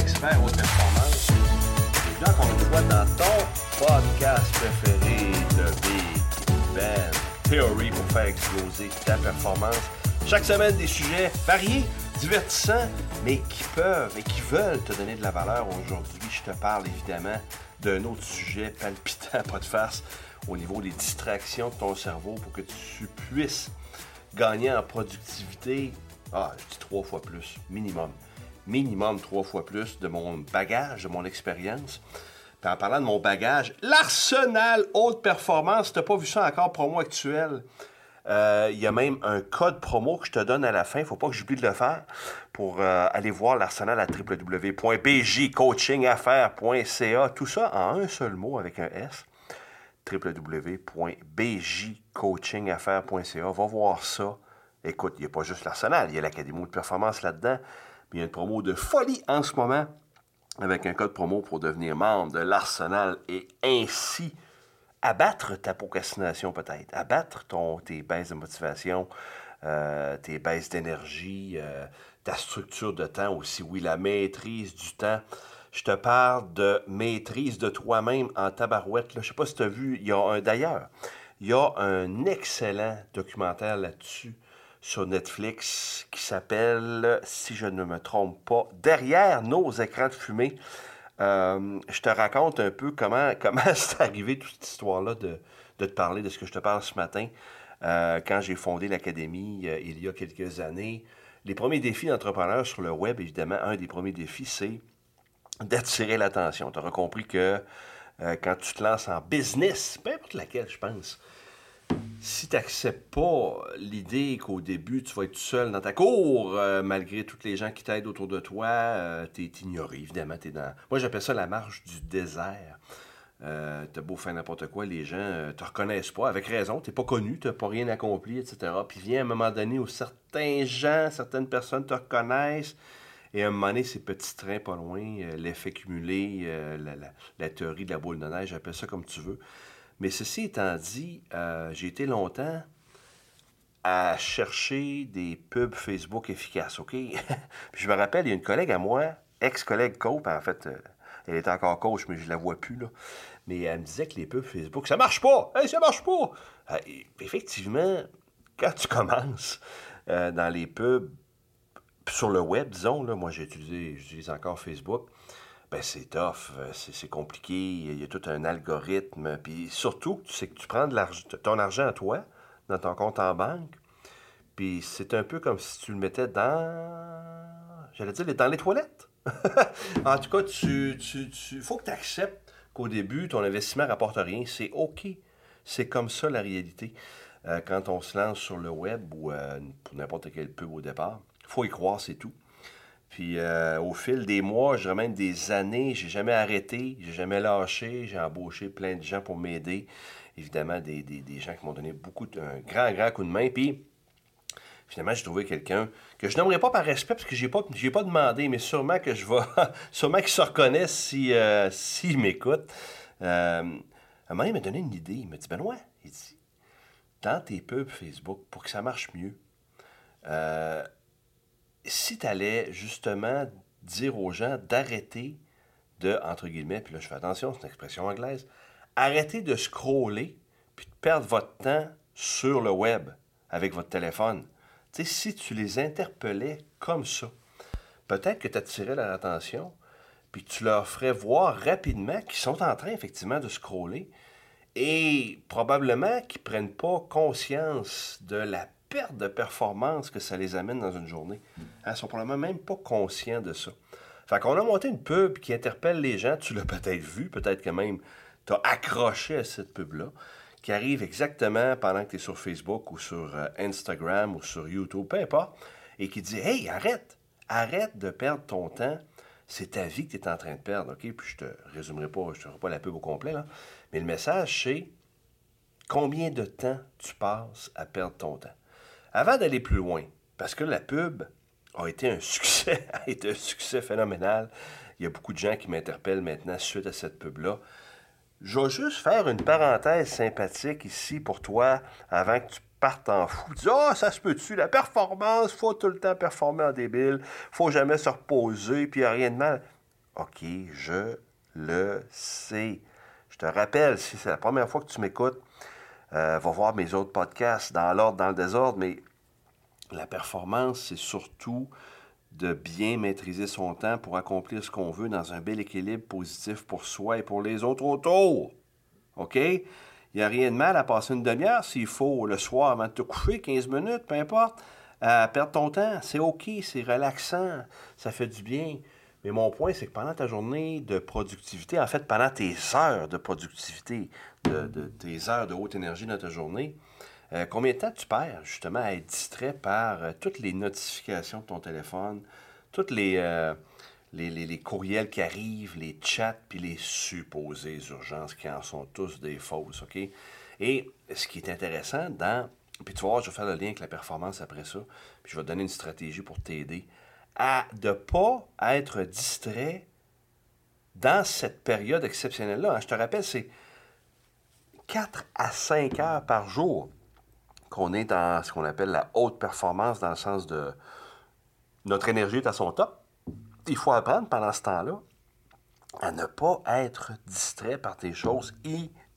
expert haute performance. Bienvenue encore une fois dans ton podcast préféré de Big Ben Theory pour faire exploser ta performance. Chaque semaine, des sujets variés, divertissants, mais qui peuvent et qui veulent te donner de la valeur. Aujourd'hui, je te parle évidemment d'un autre sujet palpitant, pas de face, au niveau des distractions de ton cerveau pour que tu puisses gagner en productivité, ah, je dis trois fois plus, minimum. Minimum trois fois plus de mon bagage, de mon expérience. Puis en parlant de mon bagage, l'arsenal haute performance, tu n'as pas vu ça encore, promo actuel. Euh, il y a même un code promo que je te donne à la fin. Faut pas que j'oublie de le faire pour euh, aller voir l'arsenal à www.bjcoachingaffaires.ca. Tout ça en un seul mot avec un S www.bjcoachingaffaires.ca. Va voir ça. Écoute, il n'y a pas juste l'arsenal, il y a l'Académie de performance là-dedans. Il y a une promo de folie en ce moment avec un code promo pour devenir membre de l'arsenal et ainsi abattre ta procrastination peut-être, abattre ton, tes baisses de motivation, euh, tes baisses d'énergie, euh, ta structure de temps aussi, oui, la maîtrise du temps. Je te parle de maîtrise de toi-même en tabarouette. Je ne sais pas si tu as vu, il y a un d'ailleurs, il y a un excellent documentaire là-dessus sur Netflix qui s'appelle, si je ne me trompe pas, Derrière nos écrans de fumée. Euh, je te raconte un peu comment, comment c'est arrivé toute cette histoire-là de, te parler de ce que je te parle ce matin. Euh, quand j'ai fondé l'Académie euh, il y a quelques années, les premiers défis d'entrepreneur sur le web, évidemment, un des premiers défis, c'est d'attirer l'attention. Tu auras compris que quand tu te lances en business, peu importe laquelle, je pense, si tu n'acceptes pas l'idée qu'au début, tu vas être seul dans ta cour, euh, malgré toutes les gens qui t'aident autour de toi, euh, tu es ignoré, évidemment. Moi, j'appelle ça la marche du désert. Euh, t'as beau faire n'importe quoi, les gens te reconnaissent pas, avec raison, t'es pas connu, t'as pas rien accompli, etc. Puis vient un moment donné où certains gens, certaines personnes te reconnaissent, et à un moment donné, ces petits trains pas loin, euh, l'effet cumulé, euh, la, théorie de la boule de neige, appelle ça comme tu veux. Mais ceci étant dit, euh, j'ai été longtemps à chercher des pubs Facebook efficaces, OK? je me rappelle, il y a une collègue à moi, ex-collègue coach, en fait, elle est encore coach, mais je la vois plus, là. Mais elle me disait que les pubs Facebook, ça marche pas! Hey, ça marche pas! effectivement, quand tu commences dans les pubs, sur le web, disons, là, moi j'utilise encore Facebook, ben c'est tough, euh, c'est compliqué, il y a tout un algorithme, puis surtout, tu sais que tu prends de ton argent à toi, dans ton compte en banque, puis c'est un peu comme si tu le mettais dans, j'allais dire, dans les toilettes. en tout cas, tu, tu, faut que tu acceptes qu'au début, ton investissement ne rapporte rien. C'est OK. C'est comme ça la réalité. Euh, quand on se lance sur le web ou euh, pour n'importe quel pub au départ faut y croire, c'est tout. Puis euh, au fil des mois, je même des années, j'ai jamais arrêté, j'ai jamais lâché, j'ai embauché plein de gens pour m'aider. Évidemment, des, gens qui m'ont donné beaucoup de, un grand, grand coup de main. Puis finalement, j'ai trouvé quelqu'un que je n'aimerais pas par respect parce que j'ai pas, pas demandé, mais sûrement que je vais, sûrement qu'il se reconnaît si, euh, s'il m'écoute. Euh, un moment, il m'a donné une idée. Il m'a dit, Benoît, il dit, dans tes pubs Facebook, pour que ça marche mieux, euh, si tu allais justement dire aux gens d'arrêter de, entre guillemets, puis là je fais attention, c'est une expression anglaise, arrêter de scroller puis de perdre votre temps sur le web avec votre téléphone. Tu sais, si tu les interpellais comme ça, peut-être que tu attirais leur attention, puis tu leur ferais voir rapidement qu'ils sont en train effectivement de scroller et probablement qu'ils ne prennent pas conscience de la perte de performance que ça les amène dans une journée. Elles sont probablement même pas conscients de ça. Fait qu'on a monté une pub qui interpelle les gens. Tu l'as peut-être vu, peut-être que même tu as accroché à cette pub-là, qui arrive exactement pendant que tu es sur Facebook ou sur euh, Instagram ou sur YouTube, peu importe, et qui dit Hey, arrête, arrête de perdre ton temps. C'est ta vie que tu es en train de perdre. OK? Puis je te résumerai pas, je te ferai pas la pub au complet, là. Mais le message, c'est combien de temps tu passes à perdre ton temps? Avant d'aller plus loin, parce que la pub a été un succès, a été un succès phénoménal. Il y a beaucoup de gens qui m'interpellent maintenant suite à cette pub-là. Je vais juste faire une parenthèse sympathique ici pour toi avant que tu partent en fou. Tu dis, ah, ça se peut-tu, la performance, faut tout le temps performer en débile, faut jamais se reposer, puis il n'y a rien de mal. OK, je le sais. Je te rappelle, si c'est la première fois que tu m'écoutes, va voir mes autres podcasts dans l'ordre, dans le désordre, mais la performance, c'est surtout de bien maîtriser son temps pour accomplir ce qu'on veut dans un bel équilibre positif pour soi et pour les autres autour. OK? Il n'y a rien de mal à passer une demi-heure s'il faut le soir avant de te coucher, 15 minutes, peu importe, à perdre ton temps. C'est OK, c'est relaxant, ça fait du bien. Mais mon point, c'est que pendant ta journée de productivité, en fait, pendant tes heures de productivité, de, tes heures de haute énergie dans ta journée, euh, combien de temps tu perds justement à être distrait par euh, toutes les notifications de ton téléphone, toutes euh, les, les, courriels qui arrivent, les chats, puis les supposées urgences qui en sont tous des fausses, OK? Et ce qui est intéressant dans... Puis tu vas voir, je vais faire le lien avec la performance après ça, puis je vais te donner une stratégie pour t'aider à ne pas être distrait dans cette période exceptionnelle-là. Hein. Je te rappelle, c'est 4 à 5 heures par jour qu'on est dans ce qu'on appelle la haute performance, dans le sens de notre énergie est à son top. Il faut apprendre pendant ce temps-là à ne pas être distrait par des choses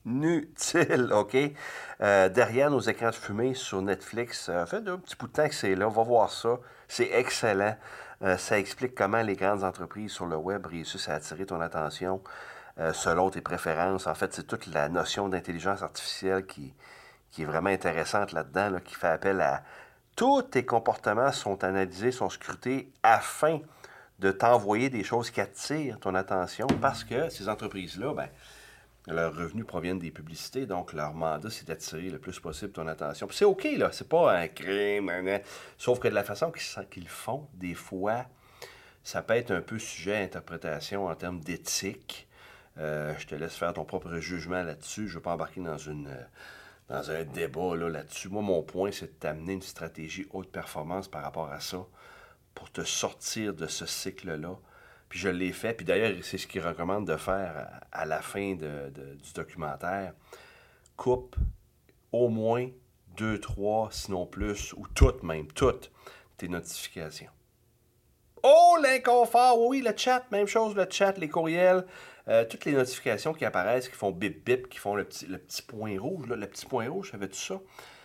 inutiles, OK? Euh, derrière nos écrans de fumée sur Netflix, ça fait un petit bout de temps que c'est là, va voir ça. C'est excellent. Euh, ça explique comment les grandes entreprises sur le web réussissent à attirer ton attention euh, selon tes préférences. En fait, c'est toute la notion d'intelligence artificielle qui, qui est vraiment intéressante là-dedans, qui fait appel à tous tes comportements sont analysés, sont scrutés afin de t'envoyer des choses qui attirent ton attention parce que ces entreprises-là, ben, leurs revenus proviennent des publicités, donc leur mandat, c'est d'attirer le plus possible ton attention. c'est OK, là, c'est pas un crime, sauf que de la façon qu'ils font, des fois, ça peut être un peu sujet à interprétation en termes d'éthique. Euh, je te laisse faire ton propre jugement là-dessus. Je ne veux pas embarquer dans une dans un débat là-dessus. Moi, mon point, c'est de t'amener une stratégie haute performance par rapport à ça pour te sortir de ce cycle-là. Puis je l'ai fait. Puis d'ailleurs, c'est ce qu'il recommande de faire à, la fin de, du documentaire. Coupe au moins deux, trois, sinon plus, ou toutes même, toutes tes notifications. Oh, l'inconfort! Oui, le chat, même chose, le chat, les courriels. Euh, toutes les notifications qui apparaissent, qui font bip bip, qui font le petit, le petit point rouge, le petit point rouge, savais-tu ça?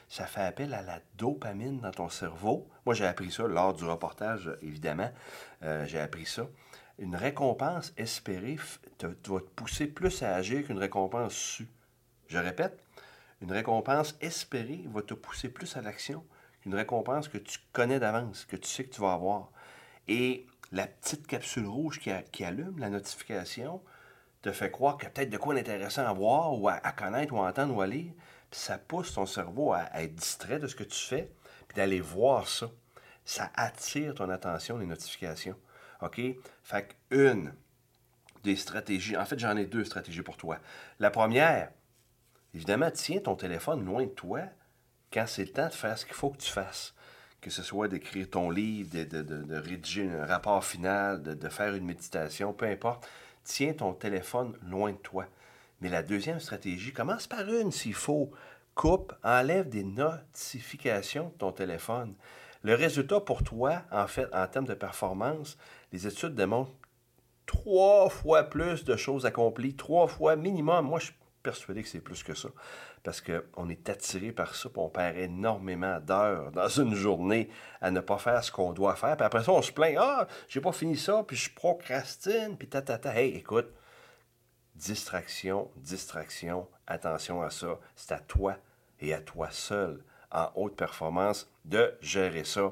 Ça fait appel à la dopamine dans ton cerveau. Moi, j'ai appris ça lors du reportage, évidemment. Euh, j'ai appris ça. Une récompense espérée va te pousser plus à agir qu'une récompense sue. Je répète, une récompense espérée va te pousser plus à l'action qu'une récompense que tu connais d'avance, que tu sais que tu vas avoir. Et la petite capsule rouge qui, qui allume la notification, te fait croire qu'il y a peut-être de quoi d'intéressant à voir ou à, connaître ou à entendre ou à lire. Puis ça pousse ton cerveau à, être distrait de ce que tu fais, puis d'aller voir ça. Ça attire ton attention, les notifications. OK? Fait une des stratégies, en fait, j'en ai deux stratégies pour toi. La première, évidemment, tiens ton téléphone loin de toi quand c'est le temps de faire ce qu'il faut que tu fasses. Que ce soit d'écrire ton livre, de, rédiger un rapport final, de faire une méditation, peu importe tiens ton téléphone loin de toi. Mais la deuxième stratégie, commence par une s'il faut. Coupe, enlève des notifications de ton téléphone. Le résultat pour toi, en fait, en termes de performance, les études démontrent trois fois plus de choses accomplies, trois fois minimum. Moi, je suis persuadé que c'est plus que ça parce qu'on est attiré par ça, puis on perd énormément d'heures dans une journée à ne pas faire ce qu'on doit faire. Puis après ça, on se plaint, ah, j'ai pas fini ça, puis je procrastine, puis ta, ta, ta. Hey, écoute, distraction, distraction, attention à ça. C'est à toi et à toi seul, en haute performance, de gérer ça.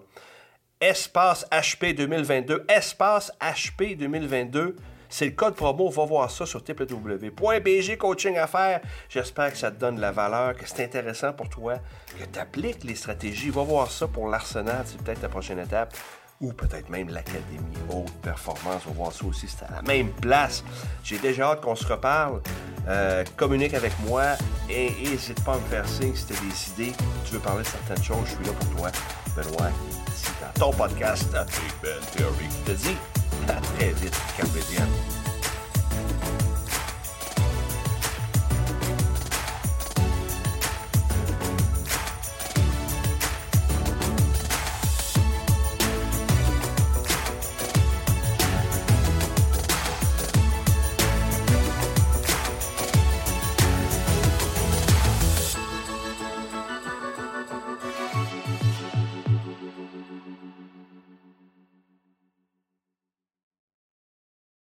Espace HP 2022, espace HP 2022 c'est le code promo. Va voir ça sur www.bg Coaching Affaires. J'espère que ça te donne de la valeur, que c'est intéressant pour toi, que tu appliques les stratégies. Va voir ça pour l'Arsenal. C'est peut-être la prochaine étape. Ou peut-être même l'Académie Haute Performance. On va voir ça aussi. C'est à la même place. J'ai déjà hâte qu'on se reparle. Euh, communique avec moi et n'hésite pas à me faire signe si tu as des idées. Tu veux parler de certaines choses. Je suis là pour toi. Benoît, c'est dans ton podcast, Big Ben Theory. Je te dis à très vite,